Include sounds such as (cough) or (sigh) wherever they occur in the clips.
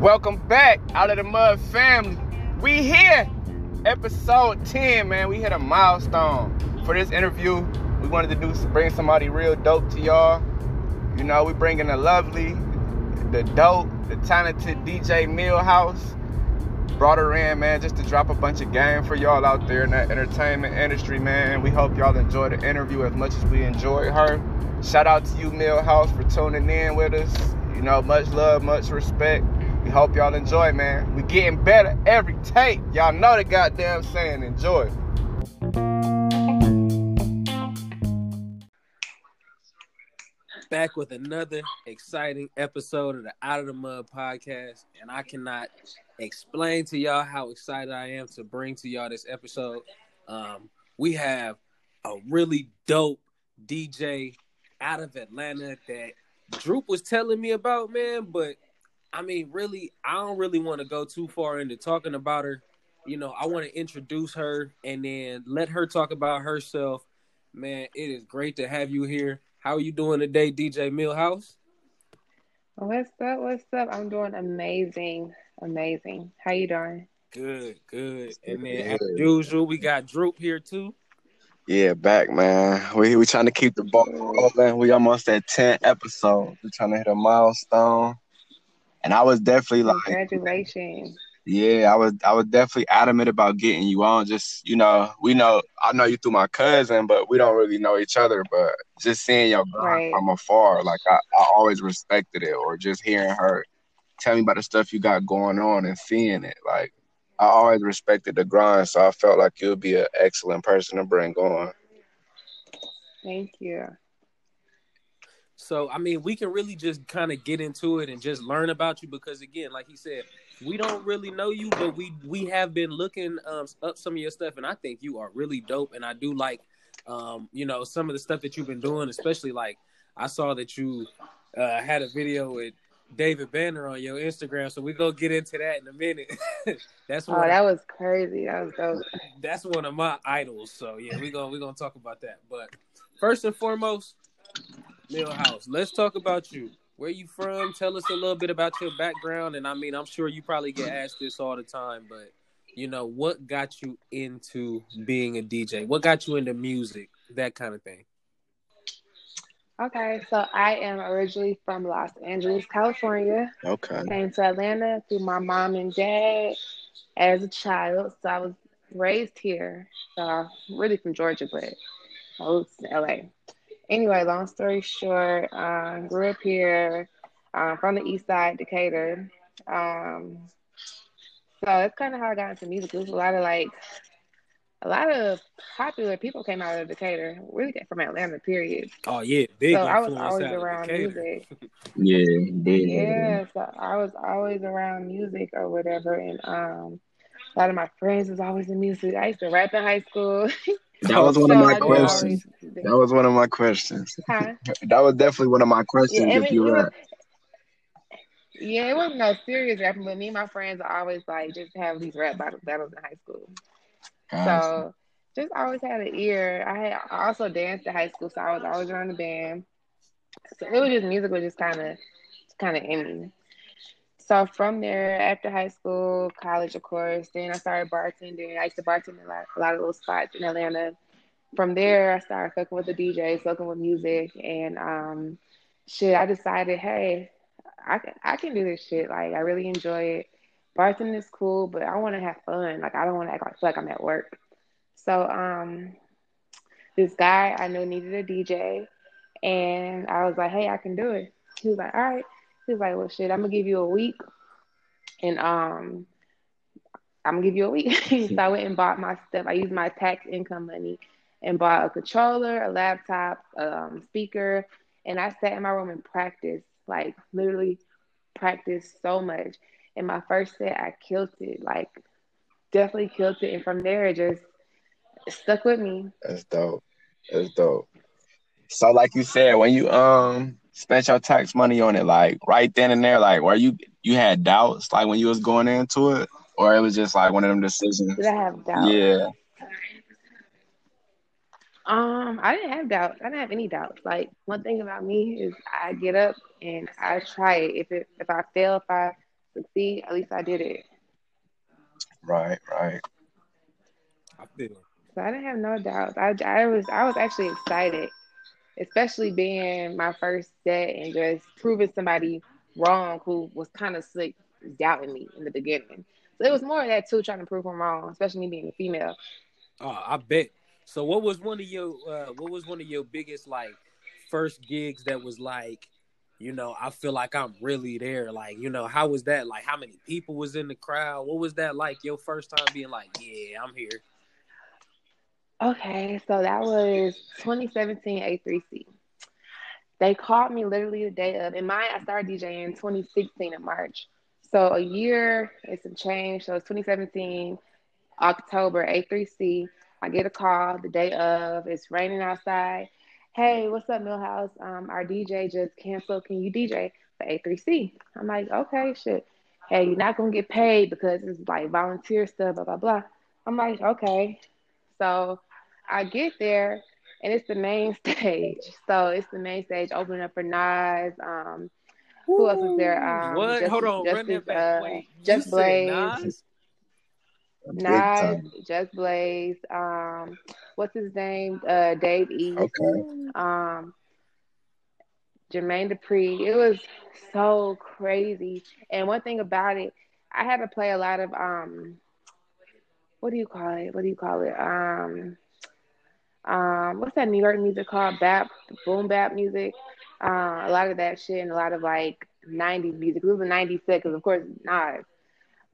Welcome back out of the mud family. We here, episode 10, man. We hit a milestone. For this interview, we wanted to do bring somebody real dope to y'all. You know, we bringing the lovely, the dope, the talented DJ Millhouse. Brought her in, man, just to drop a bunch of game for y'all out there in that entertainment industry, man. We hope y'all enjoy the interview as much as we enjoyed her. Shout out to you, Millhouse, for tuning in with us. You know, much love, much respect. We hope y'all enjoy, man. We getting better every tape. Y'all know the goddamn saying. Enjoy. Back with another exciting episode of the Out of the Mud podcast, and I cannot explain to y'all how excited I am to bring to y'all this episode. Um, we have a really dope DJ out of Atlanta that Droop was telling me about, man, but I mean, really, I don't really want to go too far into talking about her. You know, I want to introduce her and then let her talk about herself. Man, it is great to have you here. How are you doing today, DJ Millhouse? What's up? What's up? I'm doing amazing, amazing. How you doing? Good, good. And then as usual, we got Droop here too. Yeah, back man. We we trying to keep the ball rolling. We almost at ten episodes. We're trying to hit a milestone. And I was definitely like Congratulations. Yeah, I was I was definitely adamant about getting you on. Just you know, we know I know you through my cousin, but we don't really know each other. But just seeing your grind Right. from afar, like I, I always respected it. Or just hearing her tell me about the stuff you got going on and seeing it, like I always respected the grind. So I felt like you'd be an excellent person to bring on. Thank you. So I mean, we can really just kind of get into it and just learn about you because again, like he said, we don't really know you, but we we have been looking um, up some of your stuff, and I think you are really dope. And I do like, um, you know, some of the stuff that you've been doing, especially like I saw that you uh, had a video with David Banner on your Instagram, so we gonna get into that in a minute. (laughs) that's Oh, one. that was crazy. That was dope. that's one of my idols. So yeah, we gonna we gonna talk about that. But first and foremost, Millhouse, let's talk about you. Where you from? Tell us a little bit about your background. And I mean, I'm sure you probably get asked this all the time, but you know, what got you into being a DJ? What got you into music? That kind of thing. Okay, so I am originally from Los Angeles, California. Okay. Came to Atlanta through my mom and dad as a child. So I was raised here. So I'm really from Georgia, but I moved to LA. Anyway, long story short, um, grew up here um, from the east side, Decatur. Um, so that's kind of how I got into music. There's a lot of like, a lot of popular people came out of Decatur, really from Atlanta, period. Oh yeah, big so I was always around music. (laughs) Yeah, big. Yeah, so I was always around music or whatever, and um, a lot of my friends was always in music. I used to rap in high school. (laughs) That was one so of my (laughs) did questions. That was one of my questions. Huh? That was definitely one of my questions. I if you it was, rap. yeah, it wasn't no serious rapping, but me and my friends are always like just have these rap battles in high school. So just always had an ear. I had also danced in high school, so I was always around the band. So it was just music was just kind of kind of in me. So from there, after high school, college, of course, then I started bartending. I used to bartend in a lot, a lot of little spots in Atlanta. From there, I started fucking with the DJs, fucking with music, and um, shit. I decided, hey, I can I can do this shit. Like I really enjoy it. Bartending is cool, but I want to have fun. Like I don't want to act like, like I'm at work. So um, this guy I knew needed a DJ, and I was like, hey, I can do it. He was like, all right. He was like, well, shit, I'm gonna give you a week, and um, I'm gonna give you a week. (laughs) so I went and bought my stuff. I used my tax income money and bought a controller, a laptop, um, speaker, and I sat in my room and practiced, like literally practiced so much. And my first set, I killed it, like definitely killed it. And from there, it just stuck with me. That's dope. That's dope. So, like you said, when you um spent your tax money on it, like right then and there, like where you you had doubts, like when you was going into it, or it was just like one of them decisions. Did I have doubt? Yeah. Um, I didn't have doubts. I didn't have any doubts. Like one thing about me is I get up and I try it. If it if I fail, if I succeed, at least I did it. Right, right. I feel. So I didn't have no doubts. I, I was I was actually excited, especially being my first set and just proving somebody wrong who was kind of slick doubting me in the beginning. So it was more of that too, trying to prove them wrong, especially me being a female. Oh, I bet. So what was one of your uh, what was one of your biggest like first gigs that was like, you know, I feel like I'm really there. Like, you know, how was that? Like how many people was in the crowd? What was that like your first time being like, Yeah, I'm here? Okay, so that was 2017 A3C. They called me literally the day of. In mine, I started DJing 2016 in March. So a year and some change. So it's 2017, October, A3C. I get a call the day of. It's raining outside. Hey, what's up, Millhouse? Um, our DJ just canceled. Can you DJ for A3C? I'm like, okay, shit. Hey, you're not gonna get paid because it's like volunteer stuff, blah blah blah. I'm like, okay. So I get there and it's the main (laughs) stage. So it's the main stage opening up for Nas. Um, who else is there? Um, what? Just, Hold on, run that back. uh, Wait, you Just said Blaze. Nas? Big Nas, time. Just Blaze, um, what's his name? Uh, Dave East, Okay. um, Jermaine Dupri. It was so crazy. And one thing about it, I had to play a lot of um, what do you call it? What do you call it? Um, um, what's that New York music called? Bap, boom bap music. Uh, a lot of that shit and a lot of like '90s music. It was the '90s set because of course Nas.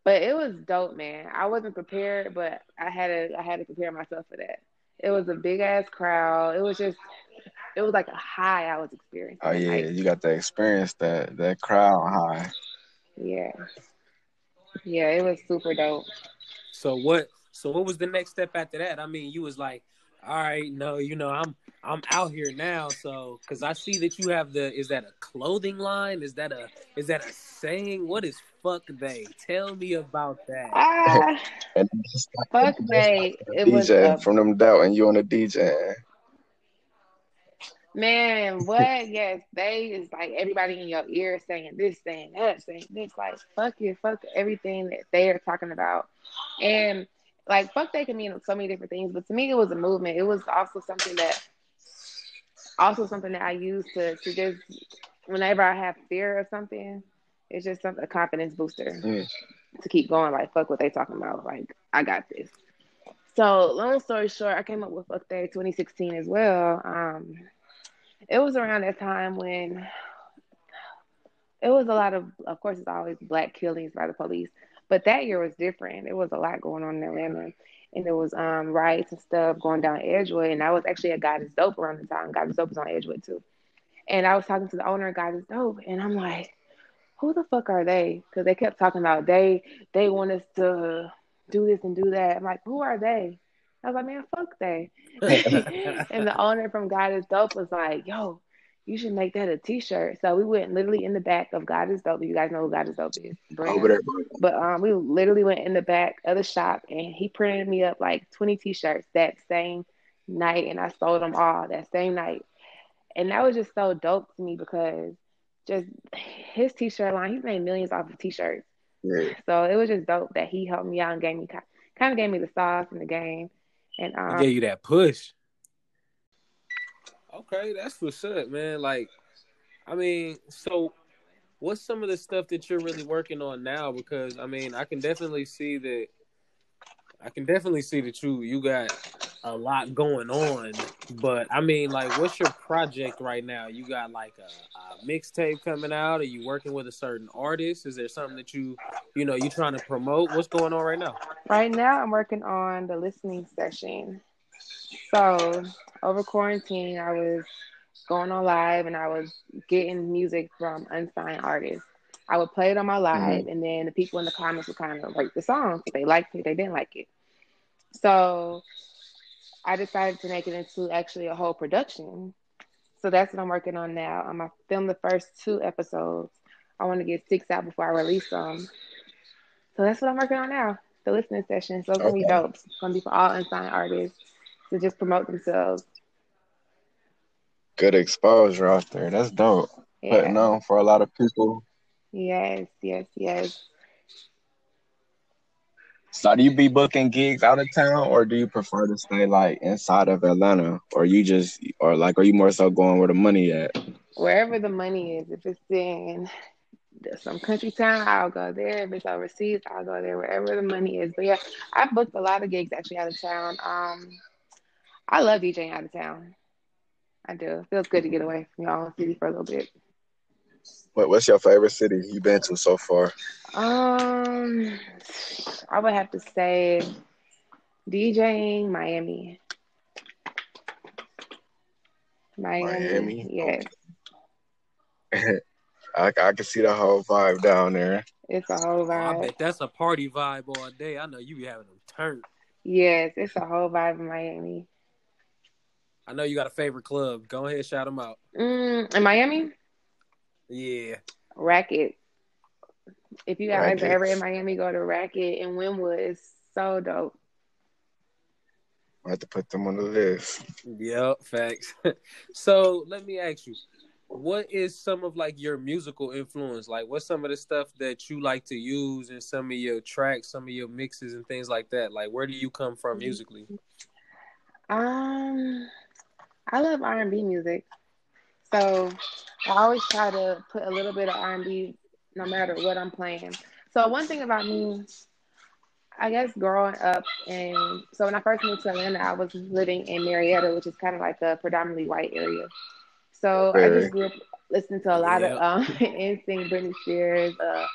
But it was dope, man. I wasn't prepared, but I had to I had to prepare myself for that. It was a big ass crowd. It was just it was like a high I was experiencing. Oh yeah, Like, you got to experience that that crowd high. yeah. Yeah, it was super dope. So what? So what was the next step after that? I mean, you was like, all right, no, you know, I'm I'm out here now. So because I see that you have the is that a clothing line? Is that a is that a saying? What is fuck they? Tell me about that. Ah, (laughs) And fuck they. It was DJ a from them doubt and you on the DJ. Man, what? Yes, they is like everybody in your ear saying this, saying that, saying this. Like, fuck you, fuck everything that they are talking about. And like, fuck they can mean so many different things. But to me, it was a movement. It was also something that, also something that I use to, to just, whenever I have fear of something, it's just some, a confidence booster Mm. to keep going. Like, fuck what they talking about. Like, I got this. So, long story short, I came up with Fuck Day 2016 as well. Um, it was around that time when it was a lot of of course it's always black killings by the police but that year was different it was a lot going on in atlanta and there was um riots and stuff going down edgewood and i was actually at god is dope around the time god is dope was on edgewood too and i was talking to the owner of god is dope and i'm like who the fuck are they because they kept talking about they they want us to do this and do that i'm like who are they i was like man fuck they (laughs) and the owner from God is Dope was like, yo, you should make that a t-shirt. So we went literally in the back of God is Dope. You guys know who God is Dope is. brand. Over there. But um, we literally went in the back of the shop and he printed me up like 20 t-shirts that same night and I sold them all that same night. And that was just so dope to me because just his t-shirt line, he's made millions off of t-shirts. Yeah. So it was just dope that he helped me out and gave me kind of gave me the sauce in the game. And um, Gave you that push. Okay, that's what's up, man. Like, I mean, so what's some of the stuff that you're really working on now? Because I mean, I can definitely see that. I can definitely see that you you got a lot going on, but I mean, like, what's your project right now? You got like a, a mixtape coming out? Are you working with a certain artist? Is there something that you, you know, you're trying to promote? What's going on right now? Right now, I'm working on the listening session. So over quarantine, I was going on live and I was getting music from unsigned artists. I would play it on my mm-hmm. live, and then the people in the comments would kind of rate the song. If they liked it, they didn't like it. So I decided to make it into actually a whole production. So that's what I'm working on now. I'm gonna film the first two episodes. I want to get six out before I release them. So that's what I'm working on now. The listening session. So it's gonna be dope. It's gonna be for all unsigned artists to just promote themselves. good exposure out there. That's dope. Putting Yeah. on for a lot of people. Yes, yes, yes. So do you be booking gigs out of town or do you prefer to stay like inside of Atlanta? Or you just or like are you more so going where the money at? Wherever the money is, if it's in some country town, I'll go there. If it's overseas, I'll go there. Wherever the money is. But yeah, I've booked a lot of gigs actually out of town. Um, I love DJing out of town. I do. It feels good to get away from own city for a little bit. What what's your favorite city you've been to so far? Um, I would have to say DJing Miami. Miami, Miami? yes, (laughs) I, I can see the whole vibe down there. it's a whole I vibe. bet that's a party vibe all day. I know you be having them turned. Yes, it's a whole vibe in Miami. I know you got a favorite club. Go ahead, shout them out. Mm, in Miami, Yeah. Racket. If you guys are ever in Miami, go to Racket in Wynwood. It's so dope. I have to put them on the list. Yep, facts. (laughs) so let me ask you, what is some of like your musical influence? Like what's some of the stuff that you like to use in some of your tracks, some of your mixes and things like that? Like where do you come from musically? Um, I love R and B music, so I always try to put a little bit of R and B, no matter what I'm playing. So one thing about me, I guess growing up, and so when I first moved to Atlanta, I was living in Marietta, which is kind of like a predominantly white area. So I just grew up listening to a lot Yep. of um, (laughs) NSYNC, Britney Spears, uh,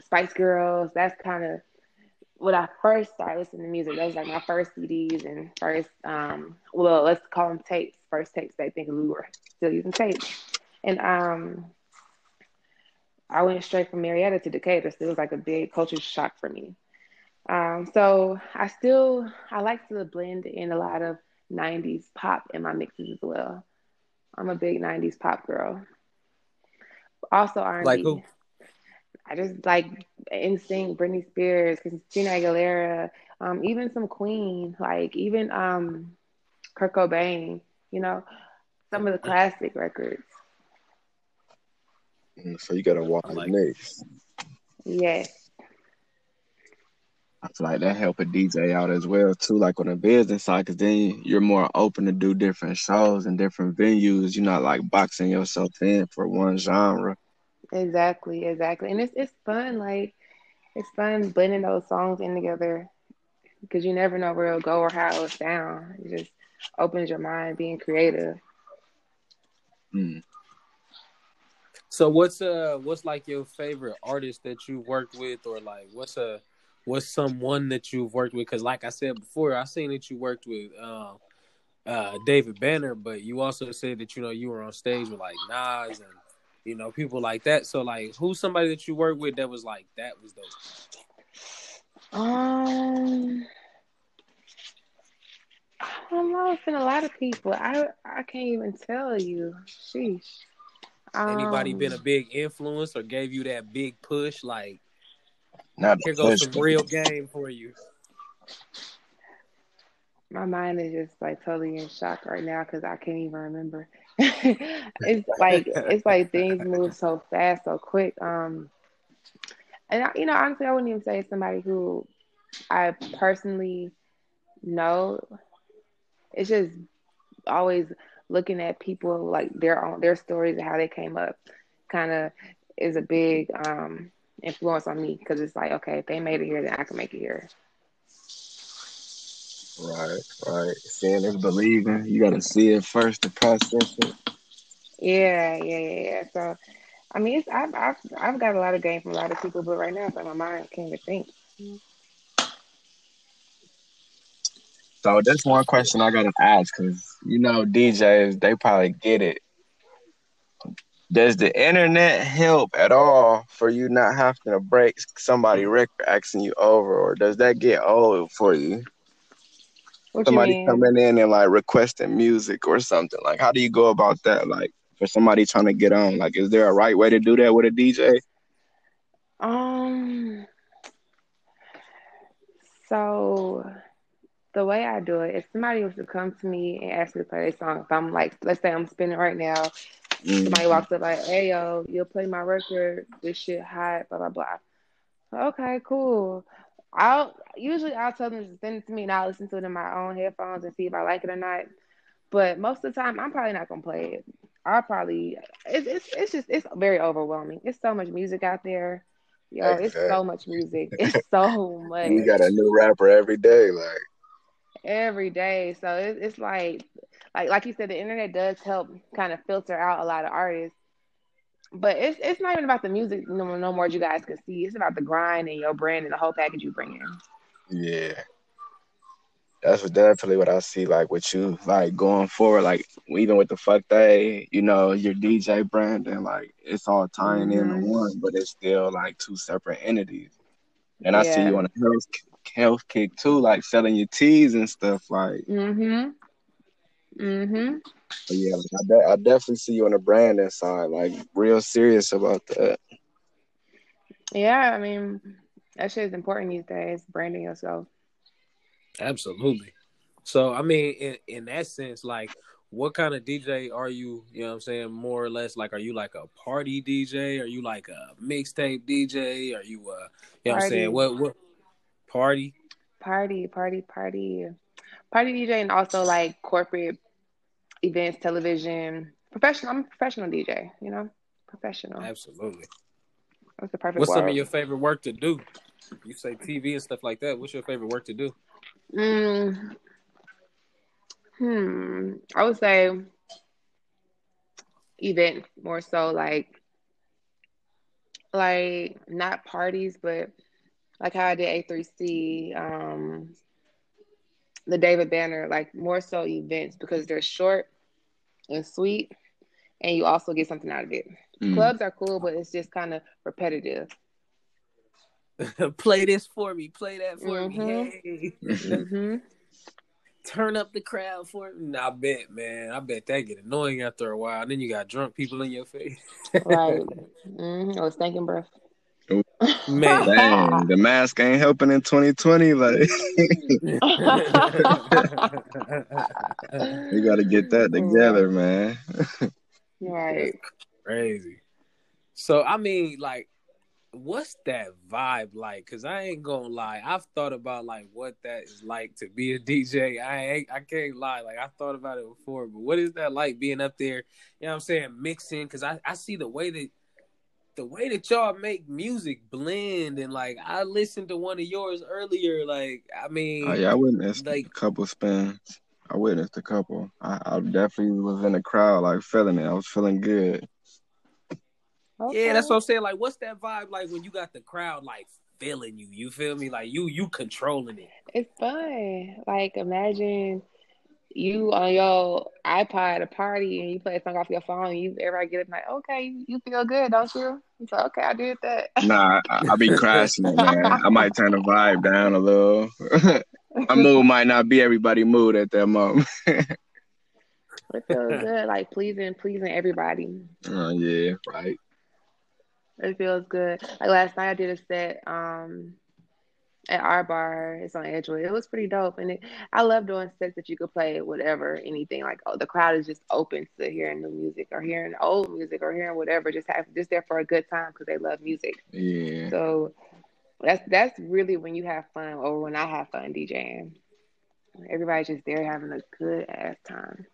Spice Girls. That's kind of when I first started listening to music, that was like my first CDs and first, um, well, let's call them tapes, first tapes then because we were still using tape. And um, I went straight from Marietta to Decatur, so it was like a big culture shock for me. Um, so I still, I like to blend in a lot of 90s pop in my mixes as well. I'm a big 90s pop girl. Also R&B. Like who? I just like NSYNC, Britney Spears, Christina Aguilera, um, even some Queen, like even um, Kurt Cobain. You know, some of the classic records. Mm, So you got a wide I like- mix. Yes, I feel like that help a DJ out as well too, like on the business side, because then you're more open to do different shows and different venues. You're not like boxing yourself in for one genre. exactly, exactly, and it's it's fun. Like it's fun blending those songs in together because you never know where it'll go or how it'll sound. It just opens your mind, being creative. Mm. So what's uh what's like your favorite artist that you worked with or like what's a what's someone that you've worked with? Because like I said before, I seen that you worked with um uh David Banner, but you also said that you know you were on stage with like Nas and you know people like that. So like who's somebody that you worked with that was like that was dope? Um, I don't know. It's been a lot of people. I I can't even tell you. Sheesh. Anybody Um, been a big influence or gave you that big push? Like Not here the goes push, some real game for you. My mind is just like totally in shock right now because I can't even remember. (laughs) it's like it's like things move so fast, so quick. Um, and I, you know, honestly, I wouldn't even say somebody who I personally know. It's just always looking at people like their own their stories and how they came up. Kind of is a big um influence on me because it's like okay, if they made it here, then I can make it here. Right, right. Seeing is believing. You gotta see it first to process it. Yeah, yeah, yeah, yeah. So, I mean, it's I've I've I've got a lot of game from a lot of people, but right now, it's like my mind can't even think. So that's one question I gotta ask, because you know DJs they probably get it. Does the internet help at all for you not having to break somebody record asking you over, or does that get old for you? What somebody you coming in and like requesting music or something. Like, how do you go about that? Like, for somebody trying to get on, like, is there a right way to do that with a DJ? Um. So, the way I do it, if somebody was to come to me and ask me to play a song, if I'm like, let's say I'm spinning right now, Mm. somebody walks up like, "Hey yo, you'll play my record. This shit hot." Blah blah blah. Okay, cool. I'll usually I'll tell them to send it to me and I'll listen to it in my own headphones and see if I like it or not. But most of the time, I'm probably not gonna play it. I'll probably it's it's, it's just it's very overwhelming. It's so much music out there. Yo, it's so much music. (laughs) It's so much You got a new rapper every day, like every day. So it, it's like, like, like you said, the internet does help kind of filter out a lot of artists. But it's it's not even about the music no, no more. You guys can see it's about the grind and your brand and the whole package you bring in. yeah. That's definitely what I see like with you, like going forward, like even with the fuck day, you know, your DJ brand and like it's all tying into Mhm. one, but it's still like two separate entities. And I see you on the health health kick too, like selling your teas and stuff. Like, Mhm. Mhm. yeah, like, I, de- I definitely see you on the branding side, like real serious about that. Yeah. I mean, that shit is important these days. Branding yourself. Absolutely. So I mean, in, in that sense, like what kind of DJ are you? You know what I'm saying? More or less, like are you like a party DJ? Are you like a mixtape DJ? Are you uh you know what I'm saying? What what party? Party, party, party, party DJ, and also like corporate events, television, professional. I'm a professional DJ. You know, professional. Absolutely. That's the perfect What's some of your favorite work to do? You say TV and stuff like that. What's your favorite work to do? Mm, hmm. I would say event more so like like not parties, but like how I did A3C, um, the David Banner, like more so events because they're short and sweet, and you also get something out of it. Mm. Clubs are cool, but it's just kind of repetitive. (laughs) play this for me. Play that for Mhm. me. Hey. (laughs) hmm Turn up the crowd for me. Nah, I bet, man. I bet that get annoying after a while. then you got drunk people in your face. Right. (laughs) hmm Or stinking breath. Man. Dang, the mask ain't helping in 2020. Like, (laughs) we got to get that together, man. right. Crazy. So I mean, like, what's that vibe like? Cause I ain't gonna lie, I've thought about like what that is like to be a DJ. I ain't, I can't lie, like I thought about it before, but what is that like being up there? You know what I'm saying, mixing? Cause I I see the way that the way that y'all make music blend and like I listened to one of yours earlier. Like I mean, Oh, yeah, I witnessed Like- a couple spins. I witnessed a couple. I, I definitely was in the crowd, like feeling it. I was feeling good. Yeah, that's what I'm saying. Like, what's that vibe like when you got the crowd like feeling you? You feel me? Like you you controlling it. It's fun. Like imagine you on your iPod at a party and you play a song off your phone. And you everybody get up like, okay, you feel good, don't you? It's like, okay, I did that. Nah, I, I be crashing man. I might turn the vibe down a little. (laughs) My mood might not be everybody mood at that moment. (laughs) It feels (laughs) good, like pleasing, pleasing everybody. Oh yeah, right. It feels good. Like last night, I did a set um at our bar. It's on Edgewood. It was pretty dope, and it, I love doing sets that you could play whatever, anything. Like oh, the crowd is just open to hearing new music or hearing old music or hearing whatever. Just have just there for a good time because they love music. Yeah. So that's that's really when you have fun, or when I have fun DJing. Everybody's just there having a good ass time.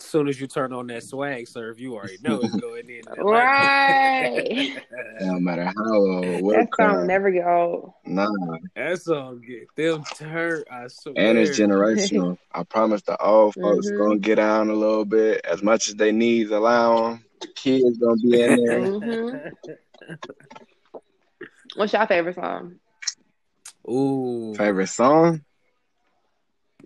As soon as you turn on that swag surf, you already know it's (laughs) going in. Right. (laughs) No matter how old, what That song never get old. Nah, that song get them turn. I swear. and it's generational. (laughs) I promise the old folks Mhm. gonna get down a little bit as much as they needs allow 'em. The kids gonna be in there. Mhm. What's your favorite song? Ooh, Favorite song?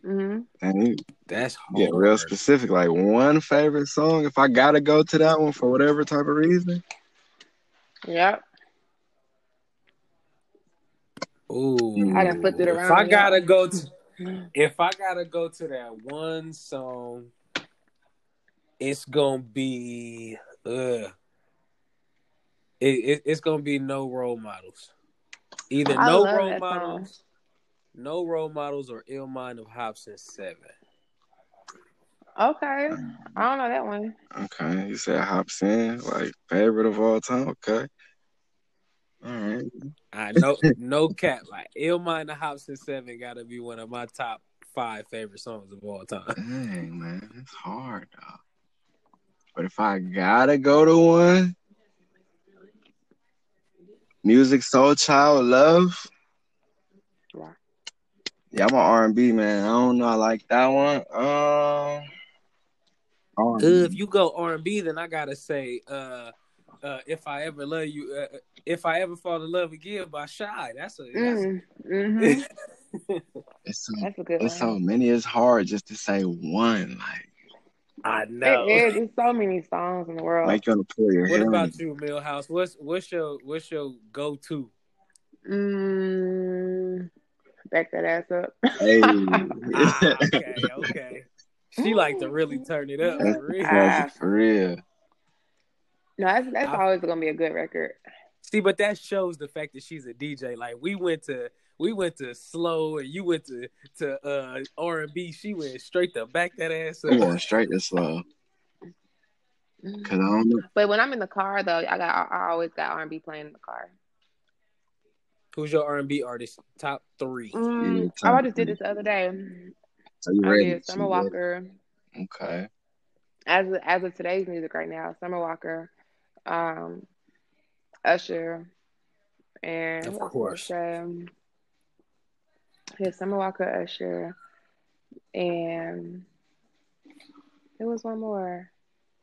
Hmm And that's hard. get real specific. Like one favorite song. If I gotta go to that one for whatever type of reason. Yep. Ooh, I done flipped it around. If I yeah. gotta go to, (laughs) if I gotta go to that one song, it's gonna be, uh, it, it it's gonna be no role models. Either I no love role that song. models No role models or ill mind of Hopsin seven. Okay, I don't know that one. Okay, you said Hopsin, like favorite of all time. Okay. All right. I know, no cap. Like ill mind of Hopsin seven got to be one of my top five favorite songs of all time. Dang, man, it's hard, dog. But if I gotta go to one, Musiq Soulchild Love. Right. Yeah, I'm an R&B man. I don't know. I like that one. Um, Uh, if you go R and B, then I gotta say, uh, uh, if I ever love you, uh, if I ever fall in love again by Shai, that's a that's, Mm, hmm (laughs) it's so, That's a good it's so many. It's hard just to say one. Like, I know. It is. There's so many songs in the world. make you pull your What hair. about you, Millhouse? What's what's your what's your go to? Mm, back that ass up. Hey. (laughs) Ah, okay, okay. She like to really turn it up That's for real. classic for real. No, that's that's I- always gonna be a good record. See, but that shows the fact that she's a DJ. Like we went to we went to slow and you went to to uh R and B. She went straight to back that ass I'm up. going straight to slow. Cause I don't know. But when I'm in the car though, I got I always got R and B playing in the car. Who's your R and B artist? Top three. Mm, Yeah, oh, I just did this the other day. So you I ready? did Summer You? Walker. Okay. As of, as of today's music right now, Summer Walker, um, Usher, and Of who I course. say? Yeah, Summer Walker, Usher, and there was one more.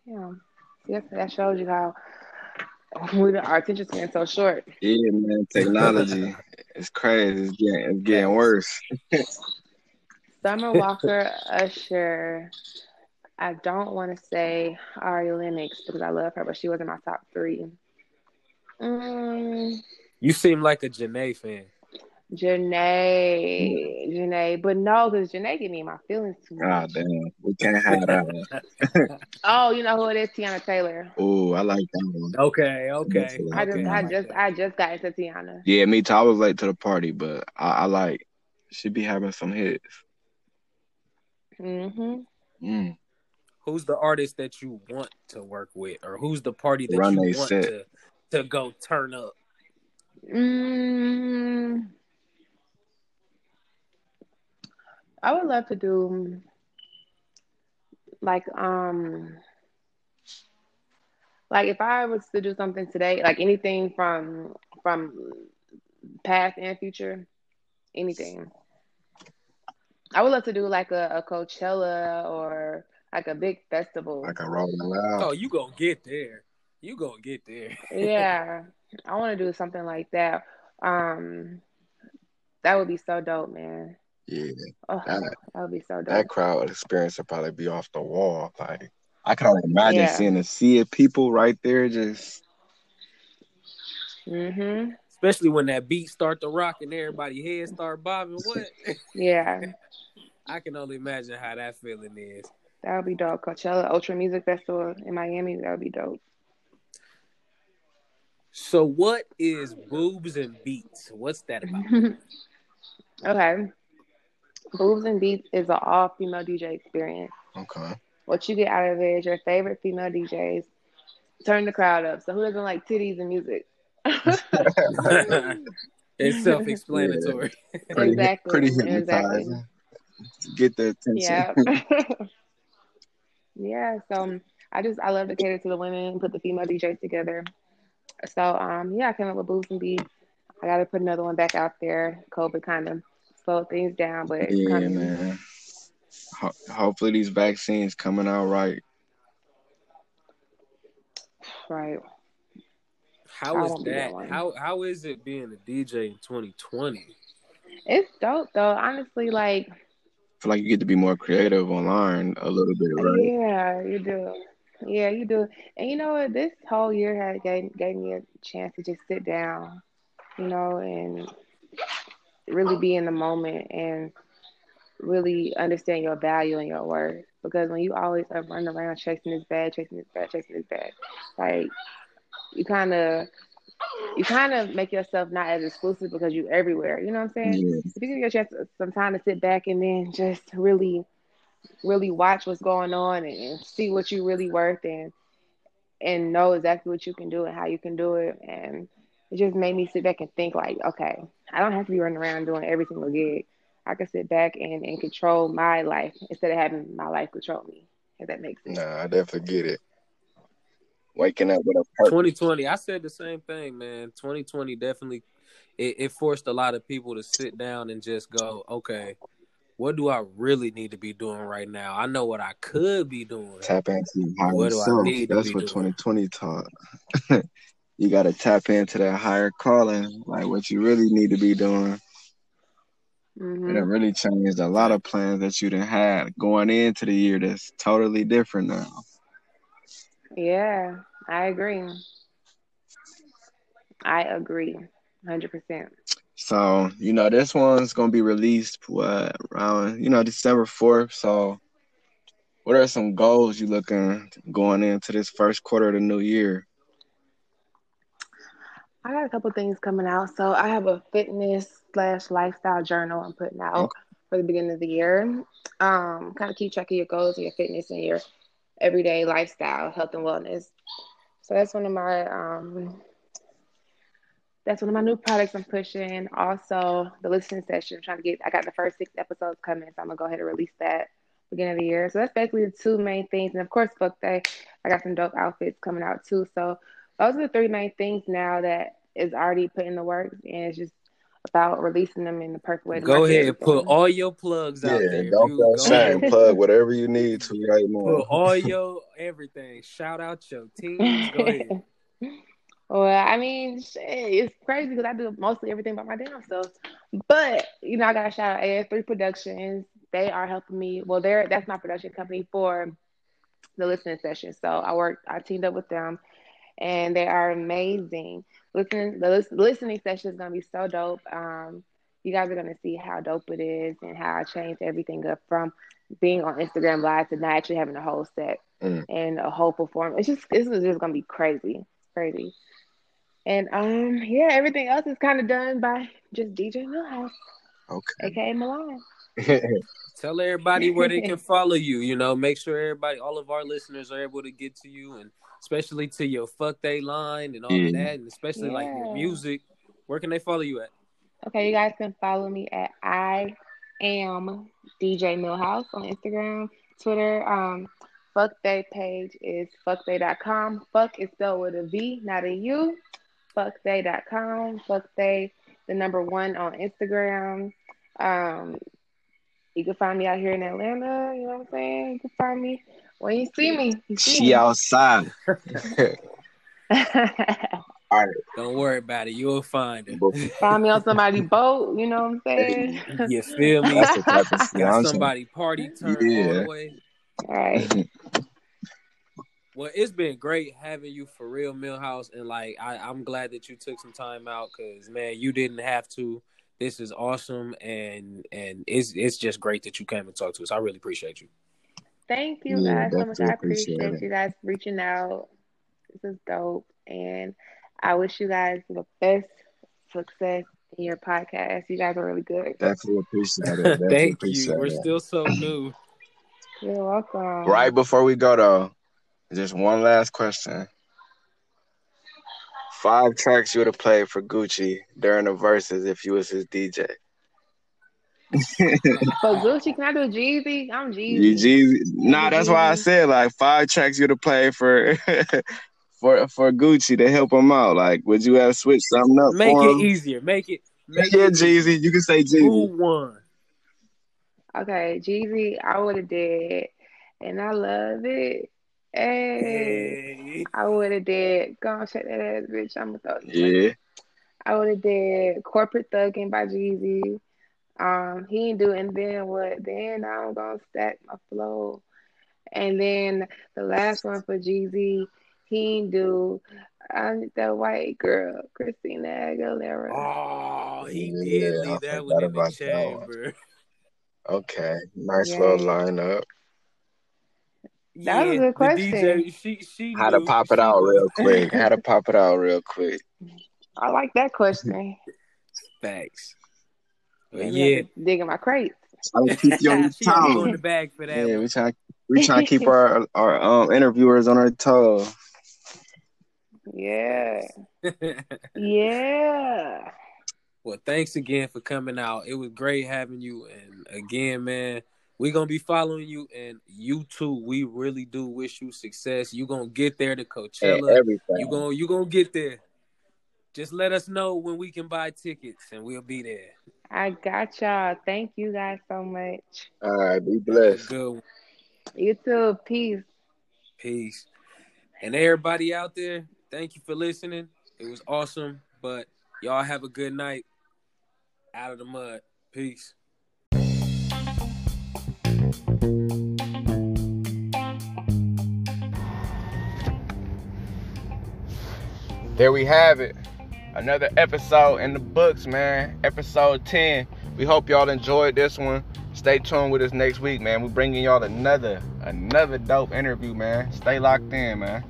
Yeah, yes, that shows you how (laughs) we our attention span so short. Yeah, man. Technology is crazy. It's getting, it's getting worse. (laughs) Summer Walker, Usher. I don't want to say Ari Lennox because I love her, but she was in my top three. Mm, You seem like a Jhené fan. Jhené, Jhené, but no, because Jhené gave me my feelings too Ah, much. damn. We can't have that. (laughs) Oh, you know who it is? Teyana Taylor. Oh, I like that one. Okay, okay. I just, okay, I like just, that. I just got into Teyana. Yeah, me too. I was late to the party, but I, I like she be having some hits. hmm Mm. Who's the artist that you want to work with, or who's the party that Run you want set. to to go turn up? Mm, I would love to do like um like if I was to do something today, like anything from from past and future, anything. I would love to do like a, a Coachella or like a big festival. Like a rolling Loud. Oh, you gonna get there. You gonna get there. yeah, (laughs) I want to do something like that. Um, that would be so dope, man. Yeah, Oh, that that would be so dope. that crowd experience would probably be off the wall. Like I can only imagine Yeah. seeing a sea of people right there just Mhm. Especially when that beat start to rock and everybody head start bobbing. What? (laughs) Yeah, I can only imagine how that feeling is. that would be dope. Coachella Ultra Music Festival in Miami. That would be dope. So, what is boobs and beats? What's that about? (laughs) okay. Boobs and Beats is an all female DJ experience. okay. What you get out of it is your favorite female DJs turn the crowd up. So who doesn't like titties and music? (laughs) it's (laughs) self-explanatory. Pretty, Exactly, pretty exactly. Get the attention. Yeah. (laughs) yeah. So um, I just I love to cater to the women, and put the female DJs together. So um yeah, I came up with Boobs and Beats. I gotta put another one back out there. COVID kind of slowed things down, but it's Yeah, coming. man. Ho- hopefully these vaccines coming out right. Right. How I is that? that. How how is it being a DJ in 2020? It's dope though. Honestly, like feel like you get to be more creative online a little bit, right? Yeah, you do. Yeah, you do. And you know what? This whole year had gave, gave me a chance to just sit down, you know, and really be in the moment and really understand your value and your worth. Because when you always are running around chasing this bag, chasing this bag, chasing this bag, like you kind of you kind of make yourself not as exclusive because you're everywhere. You know what I'm saying? Yeah. If you give yourself uh, some time to sit back and then just really, really watch what's going on and, and see what you really worth and and know exactly what you can do and how you can do it. And it just made me sit back and think like, okay, I don't have to be running around doing every single gig. I can sit back and, and control my life instead of having my life control me. If that makes sense. Nah, I definitely get it. Waking up with a purpose. 2020, I said the same thing, man. 2020 definitely it, it forced a lot of people to sit down and just go, okay, what do I really need to be doing right now? I know what I could be doing. Tap into your higher What do I self. need to That's be what doing? 2020 taught. (laughs) you got to tap into that higher calling, like what you really need to be doing. hmm it really changed a lot of plans that you done had going into the year that's totally different now. Yeah, I agree. I agree, hundred percent. So, you know, this one's gonna be released what around, you know, December fourth. So what are some goals you looking going into this first quarter of the new year? I got a couple things coming out. So I have a fitness slash lifestyle journal I'm putting out Okay. for the beginning of the year. Um, kind of keep track of your goals and your fitness and your everyday lifestyle, health and wellness. So that's one of my um that's one of my new products I'm pushing. Also, the listening session. I'm trying to get. I got the first six episodes coming, so I'm gonna go ahead and release that beginning of the year. So that's basically the two main things. And of course, fuck day. I got some dope outfits coming out too. So those are the three main things now that is already put in the works, and it's just about releasing them in the perfect way. Go ahead and put all your plugs out there. Yeah, don't You feel go ashamed. ahead. Plug whatever you need to right Put all (laughs) your everything. Shout out your teams. Go ahead. (laughs) well, I mean, shit, it's crazy because I do mostly everything by my damn self. But you know, I got to shout out AS3 Productions. They are helping me. Well, they're that's my production company for the listening session. So I worked. I teamed up with them, and they are amazing. Listening, the listening session is gonna be so dope. Um, you guys are gonna see how dope it is and how I changed everything up from being on Instagram Live to now actually having a whole set Mm. and a whole performance. It's just this is just gonna be crazy, crazy. And um, yeah, everything else is kind of done by just DJ Millhouse, Okay. aka Milan. (laughs) Tell everybody where they (laughs) can follow you. You know, make sure everybody, all of our listeners, are able to get to you, and especially to your fuck day line and all Yeah. of that, and especially like your music. Where can they follow you at? Okay, you guys can follow me at I am DJ Millhouse on Instagram, Twitter. Um, fuck day page is fuckday.com. Fuck is spelled with a V, not a U. Fuckday.com. Fuckday, the number one on Instagram. Um, you can find me out here in Atlanta. You know what I'm saying? You can find me when you see me. You see She me. outside. (laughs) (laughs) Don't worry about it. You'll find it. (laughs) find me on somebody's boat. You know what I'm saying? you feel me? That's the type of shit I'm Got somebody party turn all the way. All right. Well, it's been great having you for real, Millhouse, and like I, I'm glad that you took some time out because man, you didn't have to. This is awesome, and and it's it's just great that you came and talked to us. I really appreciate you. Thank you Yeah, guys so much. I appreciate appreciate it. you guys reaching out. This is dope. And I wish you guys the best success in your podcast. You guys are really good. Definitely appreciate it. (laughs) Definitely Thank appreciate you. We're it. still so new. You're welcome. Right before we go though, just one last question. Five tracks you would have played for Gucci during the verses if you was his DJ. For Gucci, can I do Jeezy? I'm Jeezy. You Jeezy? Nah, that's why I said like five tracks you'd have played for (laughs) for for Gucci to help him out. Like, would you have switched something up Make for it him? easier. Make it. Make Yeah, it Jeezy. You can say Jeezy. Who Jeezy. won? Okay, Jeezy, I would have did, and I love it. Hey, Hey. I would have did. Go on, check that ass, bitch. I'm gonna throw it. Yeah. I would have did Corporate Thugging by Jeezy. Um, he ain't do and then what? Then I'm gonna stack my flow. And then the last one for Jeezy, he ain't do I'm the white girl, Christina Aguilera. Oh, he did I leave that forgot one in the about chamber. Okay. Nice Yeah. little lineup. That was a good question. DJ, she she Had to pop it She out real quick. How to (laughs) pop it out real quick. I like that question. Facts. But yeah, I could dig in my crates. Try to keep you on your (laughs) she gonna go in toes. the bag for that. Yeah, one. we trying we trying to keep our our um interviewers on our toes. Yeah. (laughs) Yeah. well, thanks again for coming out. It was great having you. And again, man, we're gonna be following you, and you too. We really do wish you success. You gonna get there to Coachella. everything. You gonna you gonna get there. Just let us know when we can buy tickets, and we'll be there. I got y'all. Thank you guys so much. All right, be blessed. Good one. You too. Peace. Peace. And everybody out there, thank you for listening. It was awesome. But y'all have a good night. Out of the mud. Peace. There we have it. Another episode in the books, man. Episode 10. We hope y'all enjoyed this one. Stay tuned with us next week, man. We're bringing y'all another, another dope interview, man. Stay locked in, man.